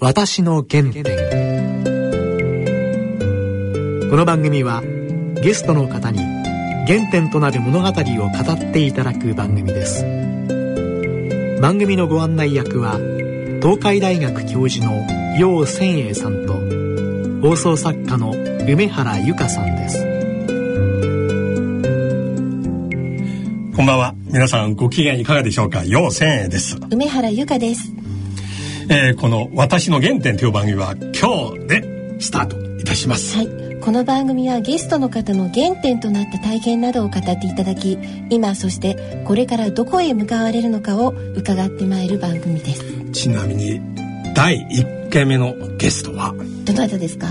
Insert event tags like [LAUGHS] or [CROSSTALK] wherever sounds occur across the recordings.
私の原点。この番組はゲストの方に原点となる物語を語っていただく番組です。番組のご案内役は東海大学教授の楊千栄さんと放送作家の梅原由香さんです。こんばんは。皆さんご機嫌いかがでしょうか？楊千栄です。梅原由香ですえー、この私の原点という番組は今日でスタートいたします。はい。この番組はゲストの方の原点となった体験などを語っていただき今そしてこれからどこへ向かわれるのかを伺ってまいる番組です。ちなみに第1回目のゲストはどなたですか？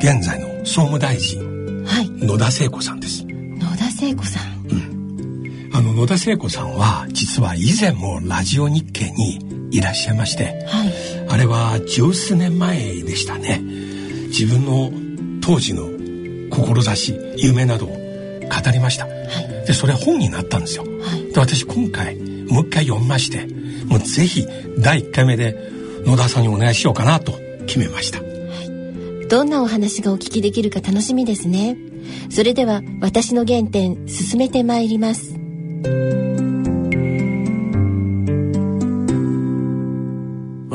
現在の総務大臣、はい、野田聖子さんです。野田聖子さん、うん、あの野田聖子さんは実は以前もラジオ日経にいらっしゃいまして、はい、あれは十数年前でしたね。自分の当時の志夢などを語りました、はい、でそれは本になったんですよ、はい、で私今回もう一回読みましてもうぜひ第1回目で野田さんにお願いしようかなと決めました、はい、どんなお話がお聞きできるか楽しみですね。それでは私の原点進めてまいります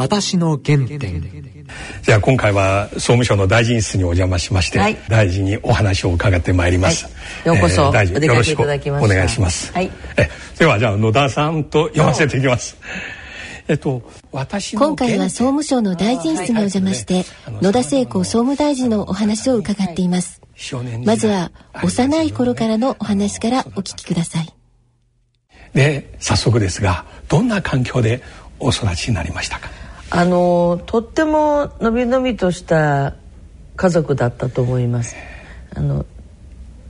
私の原点。じゃあ今回は総務省の大臣室にお邪魔しまして、はい、大臣にお話を伺ってまいります、はい、ようこそ、えー、大臣よろしくお願いします、はい、えではじゃあ野田さんと読ませていきます。えっと、私今回は総務省の大臣室にお邪魔して、野田聖子総務大臣のお話を伺っています。まずは、幼い頃からのお話からお聞きください。で、早速ですが、どんな環境でお育ちになりましたか？あのとってものびのびとした家族だったと思います。あの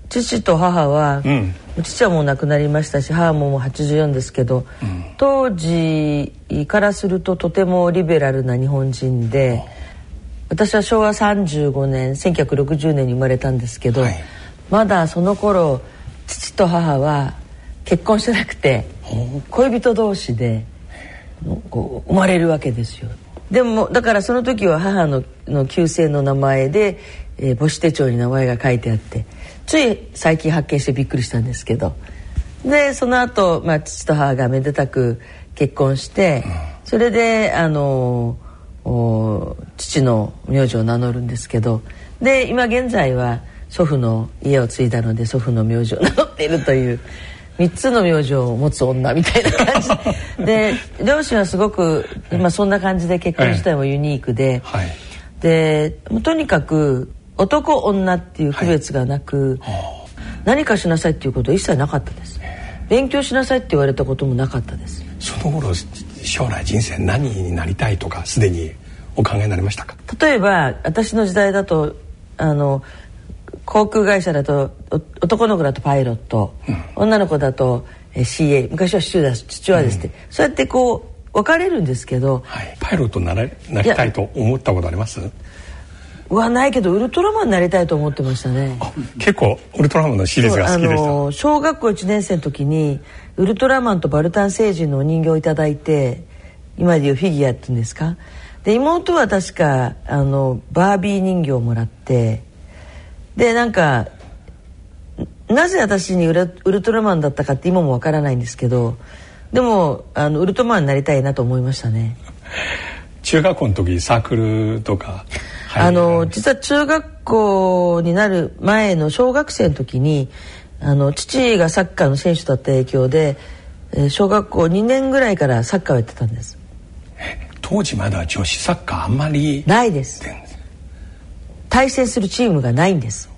父と母は、うん、父はもう亡くなりましたし母ももう84ですけど、うん、当時からするととてもリベラルな日本人で私は昭和35年1960年に生まれたんですけど、はい、まだその頃父と母は結婚してなくて恋人同士でこう生まれるわけですよ。でもだからその時は母のの旧姓の名前で、えー、母子手帳に名前が書いてあってつい最近発見してびっくりしたんですけど。でその後、まあ父と母がめでたく結婚してそれであの父の名字を名乗るんですけど。で今現在は祖父の家を継いだので祖父の名字を名乗っているという3つの名字を持つ女みたいな感じ。[LAUGHS] で両親はすごく、まあ、そんな感じで結婚自体もユニークで、はい、でとにかく男女っていう区別がなく、はい、何かしなさいっていうことは一切なかったです。勉強しなさいって言われたこともなかったです。その頃将来人生何になりたいとかすでにお考えになりましたか？例えば私の時代だとあの航空会社だと男の子だとパイロット、うん、女の子だと CA 昔は父親父親ですって、うん、そうやってこう分かれるんですけど、はい、パイロットにななりたいと思ったことあります？はないけどウルトラマンになりたいと思ってましたね。結構ウルトラマンのシリーズが好きでした、あの小学校1年生の時にウルトラマンとバルタン星人のお人形を頂いて今でいうフィギュアっていうんですか？で妹は確かあのバービー人形をもらってでなんかなぜ私にウルトラマンだったかって今もわからないんですけどでもあのウルトラマンになりたいなと思いましたね。中学校の時サークルとかあの実は中学校になる前の小学生の時にあの父がサッカーの選手だった影響で、えー、小学校2年ぐらいからサッカーをやってたんです。当時まだ女子サッカーあんまりないです。対戦するチームがないんです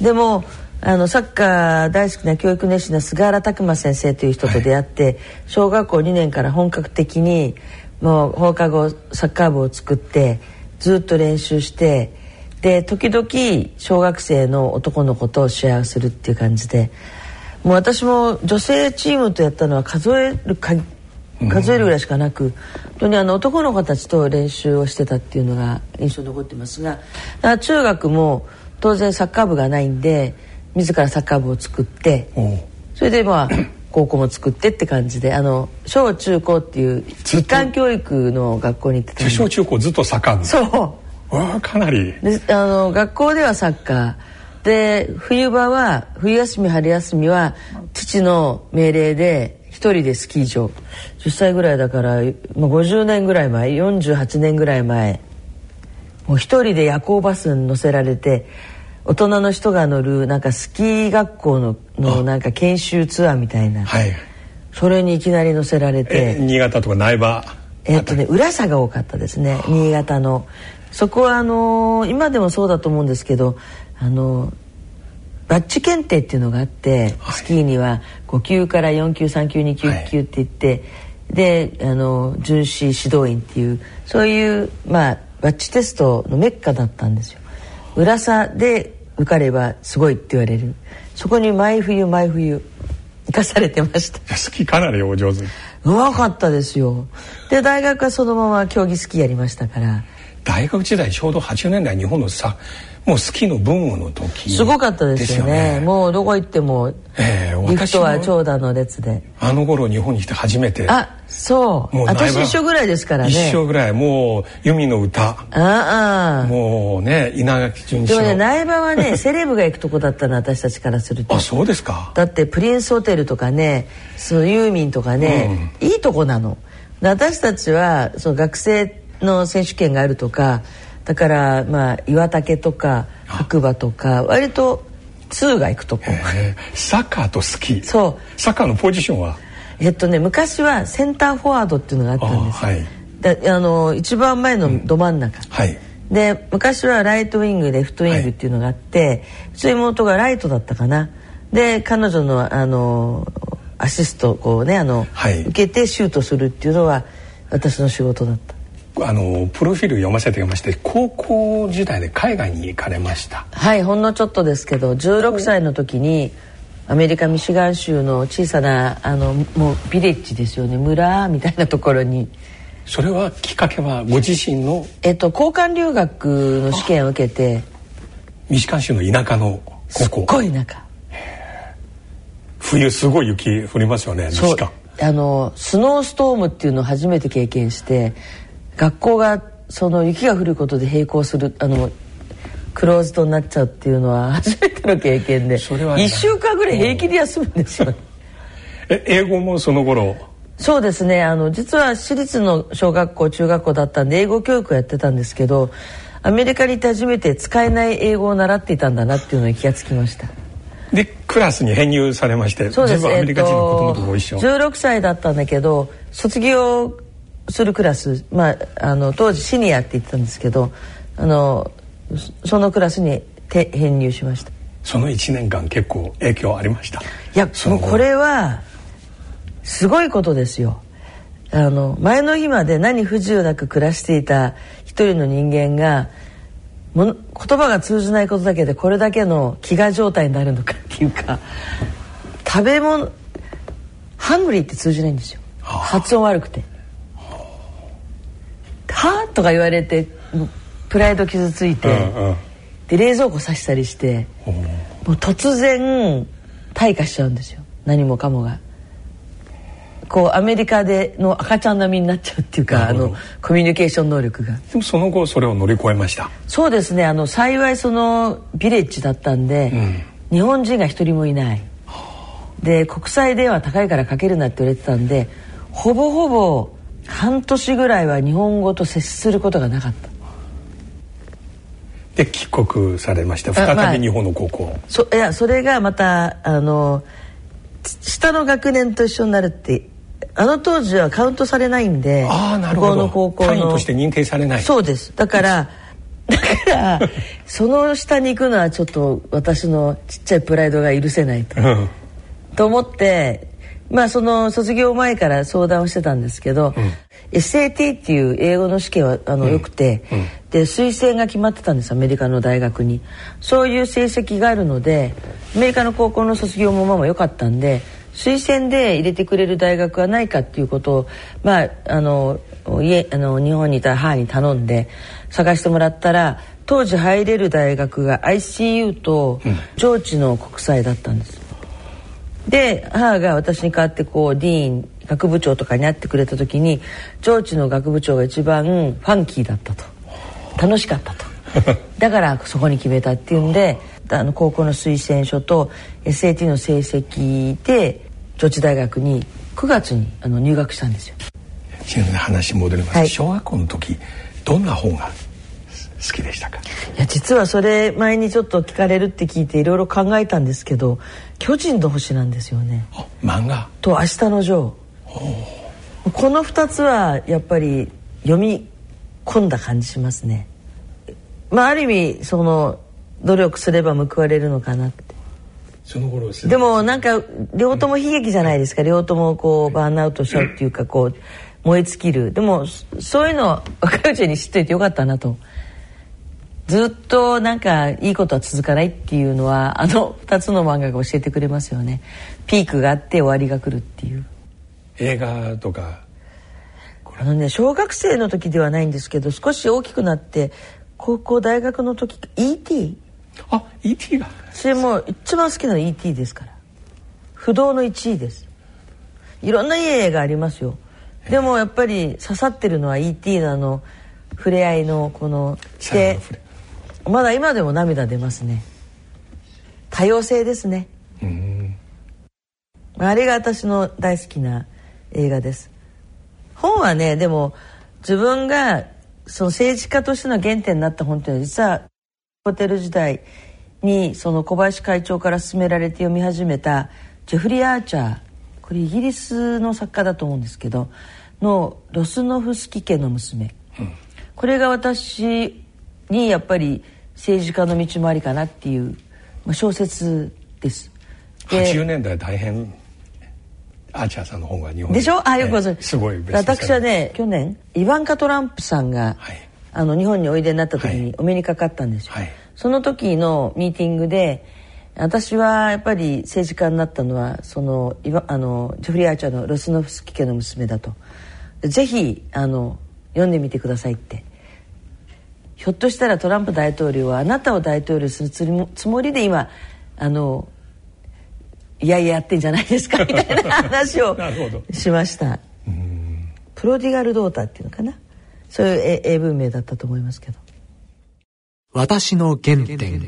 でもあのサッカー大好きな教育熱心な菅原拓磨先生という人と出会って、はい、小学校2年から本格的にもう放課後サッカー部を作ってずっと練習してで時々小学生の男の子と試合をするっていう感じで。もう私も女性チームとやったのは数えるか数えるぐらいしかなく、本当にあの男の子たちと練習をしてたっていうのが印象に残ってますが中学も当然サッカー部がないんで自らサッカー部を作ってそれでまあ [CLEARS THROAT] 高校も作ってって感じであの小中高っていう一貫教育の学校に行ってた小中高ずっとサッカーそう。わかなり。であの学校ではサッカー。で冬場は冬休み春休みは父の命令で一人でスキー場。10歳ぐらいだから、まあ、50年ぐらい前48年ぐらい前。もう一人で夜行バスに乗せられて大人の人が乗るなんかスキー学校ののなんか研修ツアーみたいな、はい、それにいきなり乗せられて。新潟とか苗場。えっとね浦佐が多かったですね新潟の。そこはあのー、今でもそうだと思うんですけどあのーバッジ検定っていうのがあって、はい、スキーには5級から4級3級2級1級って言って、はい、であの巡視指導員っていうそういうまあバッジテストのメッカだったんですよ。浦佐で受かればすごいって言われる。そこに毎冬毎冬生かされてました。スキーかなりお上手。うまかったですよ。で大学はそのまま競技スキーやりましたから。大学時代ちょうど80年代日本のさもうスキーのブームの時すごかったですよね、ね、もうどこ行っても、えー、リフトは長蛇の列で。あの頃日本に来て初めて。あそう。私一緒ぐらいですからね。一緒ぐらいもう弓の歌。ああ。もうね稲垣淳でもね苗場はね [LAUGHS] セレブが行くとこだったの私たちからすると。あそうですか。だってプリンスホテルとかねそのユーミンとかね、うん、いいとこなの。私たちはその学生の選手権があるとかだからまあ岩竹とか白馬とか割と通が行くとこ。サッカーとスキー。そう。サッカーのポジションは？えっとね昔はセンターフォワードっていうのがあったんですはい、であの一番前のど真ん中、うん、はい。で昔はライトウィングレフトウィングっていうのがあって、はい、うちの妹がライトだったかな。で彼女のあのアシストこうねあの、はい、受けてシュートするっていうのは私の仕事だったあのプロフィール読ませていまして高校時代で海外に行かれました。はいほんのちょっとですけど16歳の時にアメリカミシガン州の小さなあのもうビレッジですよね。村みたいなところに。それはきっかけはご自身の？えっと交換留学の試験を受けてミシガン州の田舎の高校。すっごい田舎。冬すごい雪降りますよねそう。あのスノーストームっていうのを初めて経験して学校がその雪が降ることで並行するあのクローズドになっちゃうっていうのは [LAUGHS] 初めての経験で1週間ぐらい平気で休むんですよ。え英語もその頃？そうですね。あの実は私立の小学校中学校だったんで英語教育をやってたんですけどアメリカに行って初めて使えない英語を習っていたんだなっていうのに気がつきました。でクラスに編入されましてそうです。アメリカ人の子供とご一緒、えっと、16歳だったんだけど卒業するクラス、まあ、あの当時シニアって言ってたんですけどあのそのクラスに編入しました。その1年間結構影響ありました？いやもうこれはすごいことですよ。あの前の日まで何不自由なく暮らしていた一人の人間がも言葉が通じないことだけでこれだけの飢餓状態になるのかっていうか食べ物ハングリーって通じないんですよ。発音悪くて。はとか言われてプライド傷ついて、うんうん、で冷蔵庫刺したりしてもう突然退化しちゃうんですよ。何もかもが。こうアメリカでの赤ちゃん並みになっちゃうっていうかあのコミュニケーション能力が。でもその後それを乗り越えました。そうですね。あの幸いそのビレッジだったんで、うん、日本人が一人もいない。で国際電話高いからかけるなって言われてたんでほぼほぼ半年ぐらいは日本語と接することがなかった。で帰国されました。再び日本の高校、まあ、そいやそれがまたあの下の学年と一緒になるってあの当時はカウントされないんであなるほど。の高校の。単位として認定されない。そうです。だから [LAUGHS] だからその下に行くのはちょっと私のちっちゃいプライドが許せないと、うん、と思ってまあその卒業前から相談をしてたんですけど、うん、SAT っていう英語の試験はあの、うん、よくて、うん、で推薦が決まってたんですアメリカの大学に。そういう成績があるのでアメリカの高校の卒業もまあまあ良かったんで推薦で入れてくれる大学はないかっていうことをまああの家あの日本にいた母に頼んで探してもらったら当時入れる大学が ICU と上智の国際だったんです。うん、で、母が私に代わってこうディーン学部長とかになってくれた時に上智の学部長が一番ファンキーだったと。楽しかったと。[LAUGHS] だからそこに決めたっていうんであの高校の推薦書と SAT の成績で上智大学に9月にあの入学したんですよ。話戻ります、はい、小学校の時どんな本が好きでしたか？いや実はそれ前にちょっと聞かれるって聞いていろいろ考えたんですけど「巨人の星」なんですよね。漫画？と「明日のジョー」この2つはやっぱり読み込んだ感じしますね。まあある意味その努力すれば報われるのかなって。その頃でもなんか両方とも悲劇じゃないですか。両方ともこうバーンアウトしちゃうっていうかこう燃え尽きる。でもそういうの若いうちに知っといてよかったなとずっとなんかいいことは続かないっていうのはあの [LAUGHS] 2つの漫画が教えてくれますよね。ピークがあって終わりが来るっていう。映画とか。あのね小学生の時ではないんですけど少し大きくなって高校大学の時 ET あ ET が。それも一番好きなの ET ですから。不動の1位です。いろんないい映画ありますよ。でもやっぱり刺さってるのは ET のあの。触れ合いのこのでまだ今でも涙出ますね。多様性ですね。あれが私の大好きな映画です。本はねでも自分がその政治家としての原点になった本というのは実はホテル時代にその小林会長から勧められて読み始めたジェフリー・アーチャー。これイギリスの作家だと思うんですけどの「ロスノフスキ家の娘」うん、これが私にやっぱり政治家の道もありかなっていう、まあ、小説です。で80年代大変アーチャーさんの本が日本でしょ？あよくご存知すごい。私はね去年イヴァンカ・トランプさんが、はい、あの日本においでになった時にお目にかかったんですよ、はい、その時のミーティングで私はやっぱり政治家になったのはそのあのジョフリー・アーチャーのロスノフスキ家の娘だと。ぜひあの読んでみてくださいってひょっとしたらトランプ大統領はあなたを大統領するつもりで今あのいやいややってんじゃないですか [LAUGHS] みたいな話をしました。プロディガル・ドーターっていうのかな？そういう英文名だったと思いますけど。私の原点。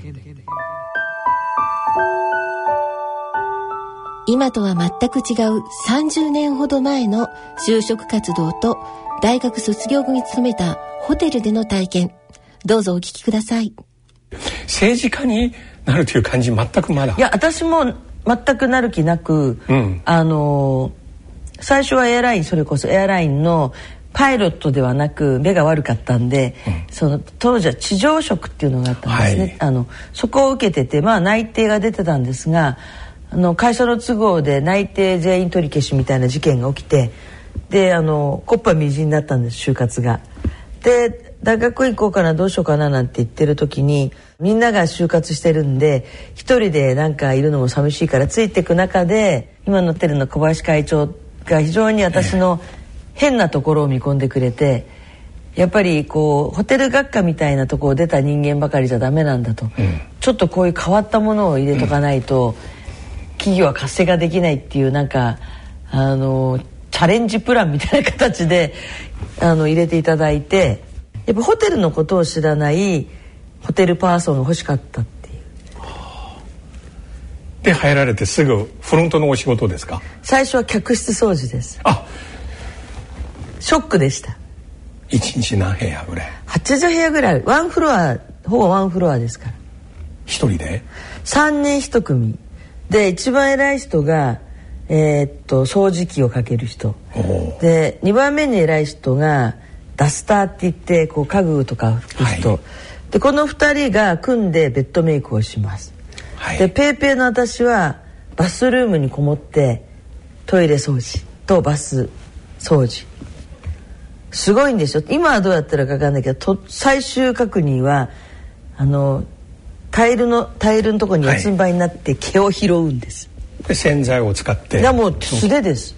今とは全く違う30年ほど前の就職活動と大学卒業後に勤めたホテルでの体験どうぞお聞きください。政治家になるという感じ全くまだ。いや私も全くなる気なく、うん、あの最初はエアラインそれこそエアラインのパイロットではなく目が悪かったんで、うん、その当時は地上職っていうのがあったんですね、はい、あのそこを受けててまあ内定が出てたんですがあの会社の都合で内定全員取り消しみたいな事件が起きてであのコッパみじんだったんです就活が。で大学行こうかなどうしようかななんて言ってる時にみんなが就活してるんで一人でなんかいるのも寂しいからついていく中で今乗ってるの小林会長が非常に私の、えー変なところを見込んでくれてやっぱりこうホテル学科みたいなとこを出た人間ばかりじゃダメなんだと、うん、ちょっとこういう変わったものを入れとかないと、うん、企業は活性化できないっていうなんかあのチャレンジプランみたいな形であの入れていただいてやっぱホテルのことを知らないホテルパーソンが欲しかったっていう。で入られてすぐフロントのお仕事ですか？最初は客室掃除です。あ。ショックでした。一日何部屋ぐらい？80部屋ぐらい。ワンフロアほぼワンフロアですから。一人で？3年一組。で一番偉い人がえー、っと掃除機をかける人。で2番目に偉い人がダスターって言ってこう家具とか拭く人、はい、でこの2人が組んでベッドメイクをします、はい、でペーペーの私はバスルームにこもってトイレ掃除とバス掃除。すごいんですよ。今はどうやったらか分かんないけど最終確認はあのタイルのタイルのとこに四つん這いになって毛を拾うんです、はい、洗剤を使って。いやもう素手です。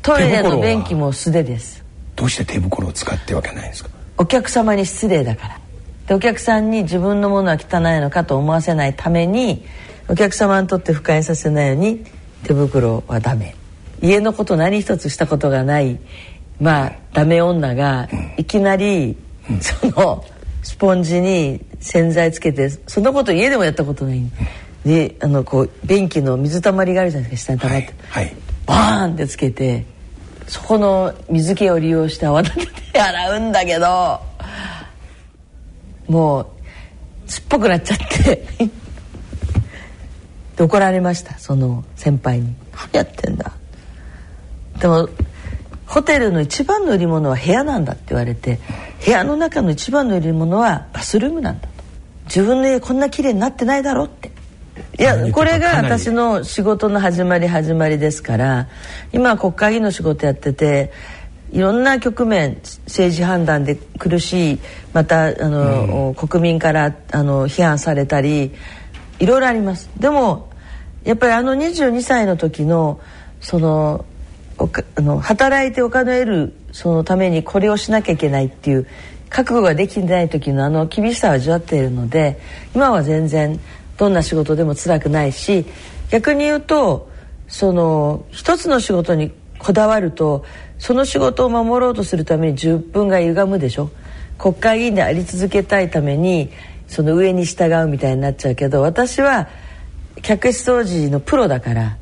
トイレの便器も素手ですどうして手袋を使ってわけないんですか？お客様に失礼だから。でお客さんに自分のものは汚いのかと思わせないためにお客様にとって不快させないように手袋はダメ。家のこと何一つしたことがないまあダメ女がいきなりそのスポンジに洗剤つけてそんなこと家でもやったことない。であのこう便器の水たまりがあるじゃないですか下に溜まって、はい。はい、バーンってつけてそこの水気を利用して泡立てて洗うんだけどもう酸っぱくなっちゃって。[LAUGHS] 怒られましたその先輩に「何やってんだ」でもホテルの一番の売り物は部屋なんだって言われて部屋の中の一番の売り物はバスルームなんだと。自分の家こんな綺麗になってないだろって。いやこれが私の仕事の始まり始まりですから今国会議員の仕事やってていろんな局面政治判断で苦しいまたあの、うん、国民からあの批判されたりいろいろあります。でもやっぱりあの22歳の時のそのあの働いてお金を得るそのためにこれをしなきゃいけないっていう覚悟ができてない時のあの厳しさを味わっているので今は全然どんな仕事でも辛くないし逆に言うとその一つの仕事にこだわるとその仕事を守ろうとするために10分が歪むでしょ。国会議員であり続けたいためにその上に従うみたいになっちゃうけど私は客室掃除のプロだから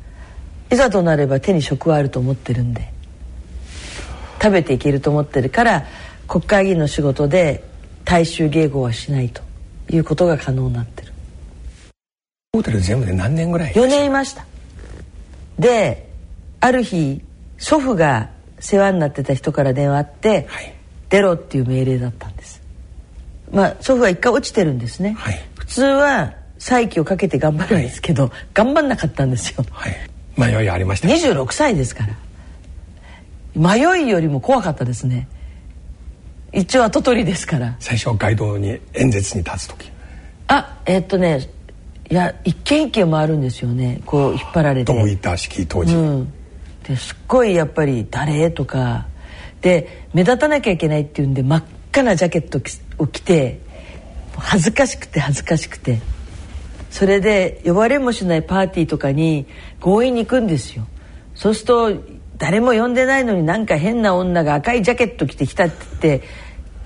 いざとなれば手に職はあると思ってるんで食べていけると思ってるから国会議員の仕事で大衆迎合はしないということが可能になってるトータル全部で何年ぐらい？4年いました。である日祖父が世話になってた人から電話あって、はい、出ろっていう命令だったんです。まあ祖父は一回落ちてるんですね、はい、普通は再起をかけて頑張るんですけど、はい、頑張んなかったんですよ、はい、迷いありました。26歳ですから。迷いよりも怖かったですね。一応跡取りですから。最初街道に演説に立つ時。あえー、っとねいや一軒一軒回るんですよね。こう引っ張られて。どういった式当時、うん、ですっごいやっぱり「誰?」とか。で目立たなきゃいけないっていうんで真っ赤なジャケットを着て恥ずかしくて恥ずかしくて。それで呼ばれもしないパーティーとかに強引に行くんですよ。そうすると誰も呼んでないのになんか変な女が赤いジャケット着てきたって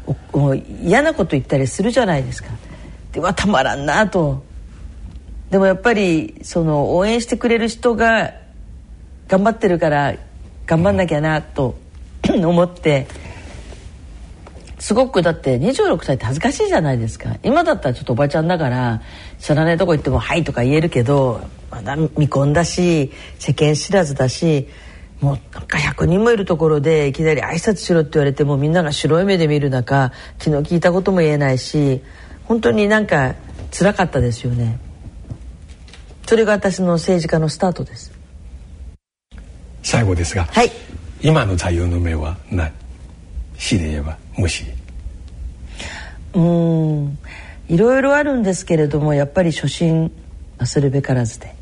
言って嫌なこと言ったりするじゃないですか。ではたまらんなとでもやっぱりその応援してくれる人が頑張ってるから頑張んなきゃなと [CLEARS THROAT] 思ってすごくだって26歳って恥ずかしいじゃないですか。今だったらちょっとおばちゃんだから知らないとこ行っても「はい」とか言えるけどまだ未婚だし世間知らずだしもうなんか100人もいるところでいきなり挨拶しろって言われてもみんなが白い目で見る中昨日聞いたことも言えないし本当になんか辛かったですよね。それが私の政治家のスタートです。最後ですが、はい、今の座右の銘は何？死で言えば無視。うん。いろいろあるんですけれどもやっぱり初心忘るべからずで。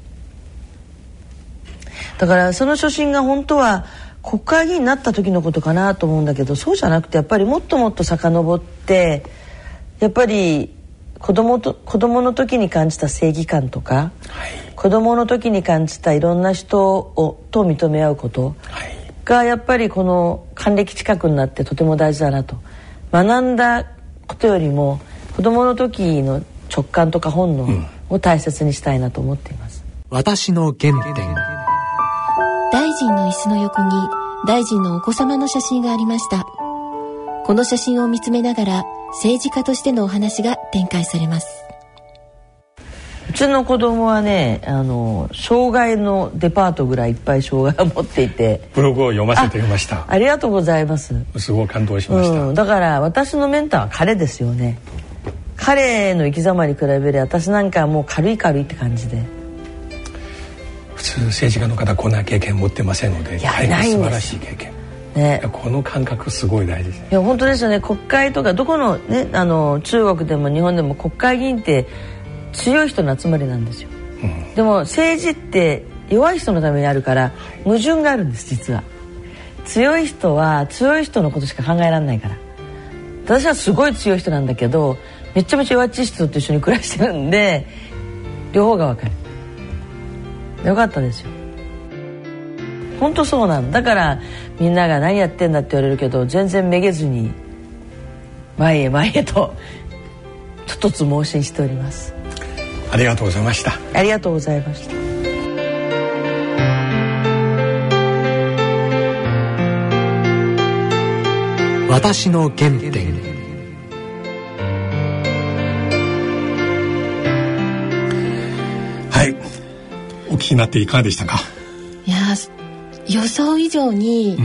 だからその初心が本当は国会議員になった時のことかなと思うんだけどそうじゃなくてやっぱりもっともっと遡ってやっぱり子供と子供の時に感じた正義感とか、はい、子供の時に感じたいろんな人をと認め合うことがやっぱりこの還暦近くになってとても大事だなと。学んだことよりも子供の時の直感とか本能を大切にしたいなと思っています。私の原点。大臣の椅子の横に大臣のお子様の写真がありました。この写真を見つめながら政治家としてのお話が展開されます。うちの子供はねあの障害のデパートぐらいいっぱい障害を持っていて。ブログを読ませていました。ありがとうございます。すごい感動しました、うん、だから私のメンターは彼ですよね。彼の生き様に比べれ私なんかはもう軽い軽いって感じで。普通政治家の方こんな経験持ってませんので大変素晴らしい経験ね、この感覚すごい大事です、ね、いや本当ですよね。国会とかどこのねあの中国でも日本でも国会議員って強い人の集まりなんですよ、うん、でも政治って弱い人のためにあるから矛盾があるんです実は。強い人は強い人のことしか考えられないから。私はすごい強い人なんだけどめちゃめちゃ弱っちい人と一緒に暮らしてるんで両方が分かる。よかったですよ本当そうなんだ。からみんなが何やってんだって言われるけど全然めげずに前へ前へと一つ盲信しております。ありがとうございました。ありがとうございました。私の原点。はい。お聞きになっていかがでしたか？予想以上に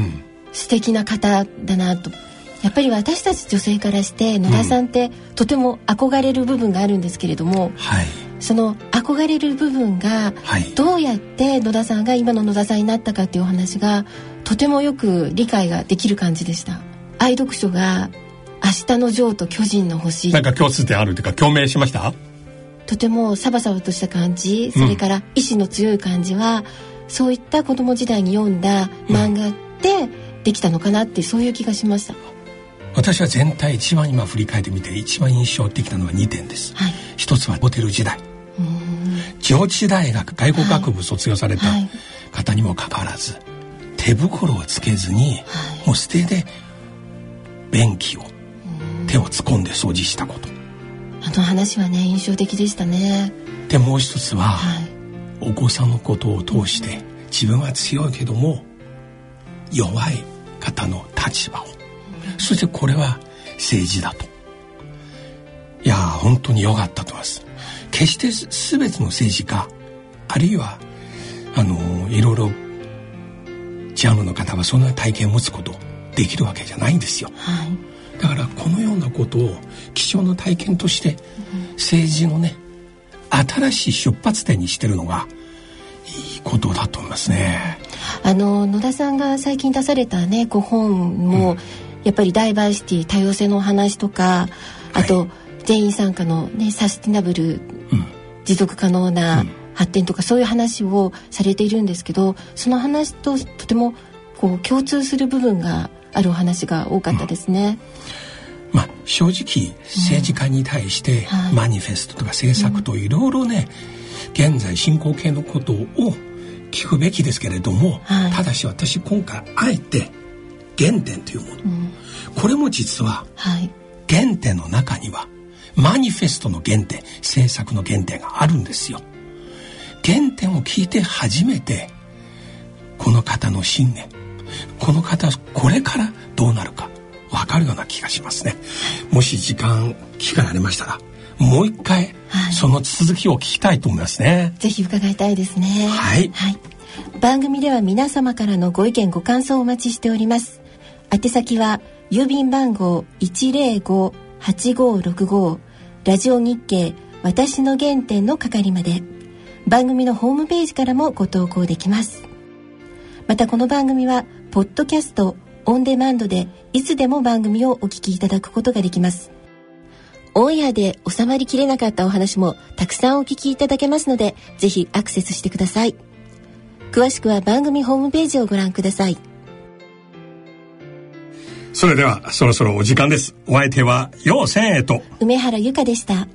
素敵な方だなと、うん、やっぱり私たち女性からして野田さんってとても憧れる部分があるんですけれども、はい、その憧れる部分がどうやって野田さんが今の野田さんになったかっていうお話がとてもよく理解ができる感じでした。愛読書が「明日のジョーと巨人の星」なんか共通点あるというか共鳴しました？とてもサバサバとした感じそれから意志の強い感じは、うん、そういった子供時代に読んだ漫画でできたのかなってそういう気がしました、私は全体一番今振り返ってみて一番印象的なのは2点です、はい、一つはホテル時代。上智大学外国学部卒業された方にもかかわらず、はい、手袋をつけずに、はい、もう捨てで便器を手を突っ込んで掃除したこと。あの話はね印象的でしたね。でもう一つは、はい、お子さんのことを通して自分は強いけども弱い方の立場を、うん、そしてこれは政治だと。いや本当に良かったと思います。決して全ての政治家あるいはあのいろいろジャンルの方はそんな体験を持つことできるわけじゃないんですよ、はい、だからこのようなことを貴重な体験として政治のね新しい出発点にしてるのがいいことだと思いますね。あの野田さんが最近出されたねご本も、うん、やっぱりダイバーシティ多様性のお話とかあと、はい、全員参加の、ね、サスティナブル、うん、持続可能な発展とか、そういう話をされているんですけどその話ととてもこう共通する部分があるお話が多かったですね。うん、まあ、正直政治家に対してマニフェストとか政策といろいろね、現在進行形のことを聞くべきですけれども、はい、ただし私今回あえて原点というもの、うん、これも実は原点の中にはマニフェストの原点政策の原点があるんですよ。原点を聞いて初めてこの方の信念この方これからどうなるか分かるような気がしますね。もし時間機会ありましたらもう一回、その続きを聞きたいと思いますね。ぜひ伺いたいですね。はい、はい、番組では皆様からのご意見ご感想をお待ちしております。宛先は郵便番号105-8565ラジオ日経私の原点の係まで。番組のホームページからもご投稿できます。またこの番組はポッドキャストオンデマンドでいつでも番組をお聞きいただくことができます。オンエアで収まりきれなかったお話もたくさんお聞きいただけますのでぜひアクセスしてください。詳しくは番組ホームページをご覧ください。それではそろそろお時間です。お相手は陽千恵と。梅原由香でした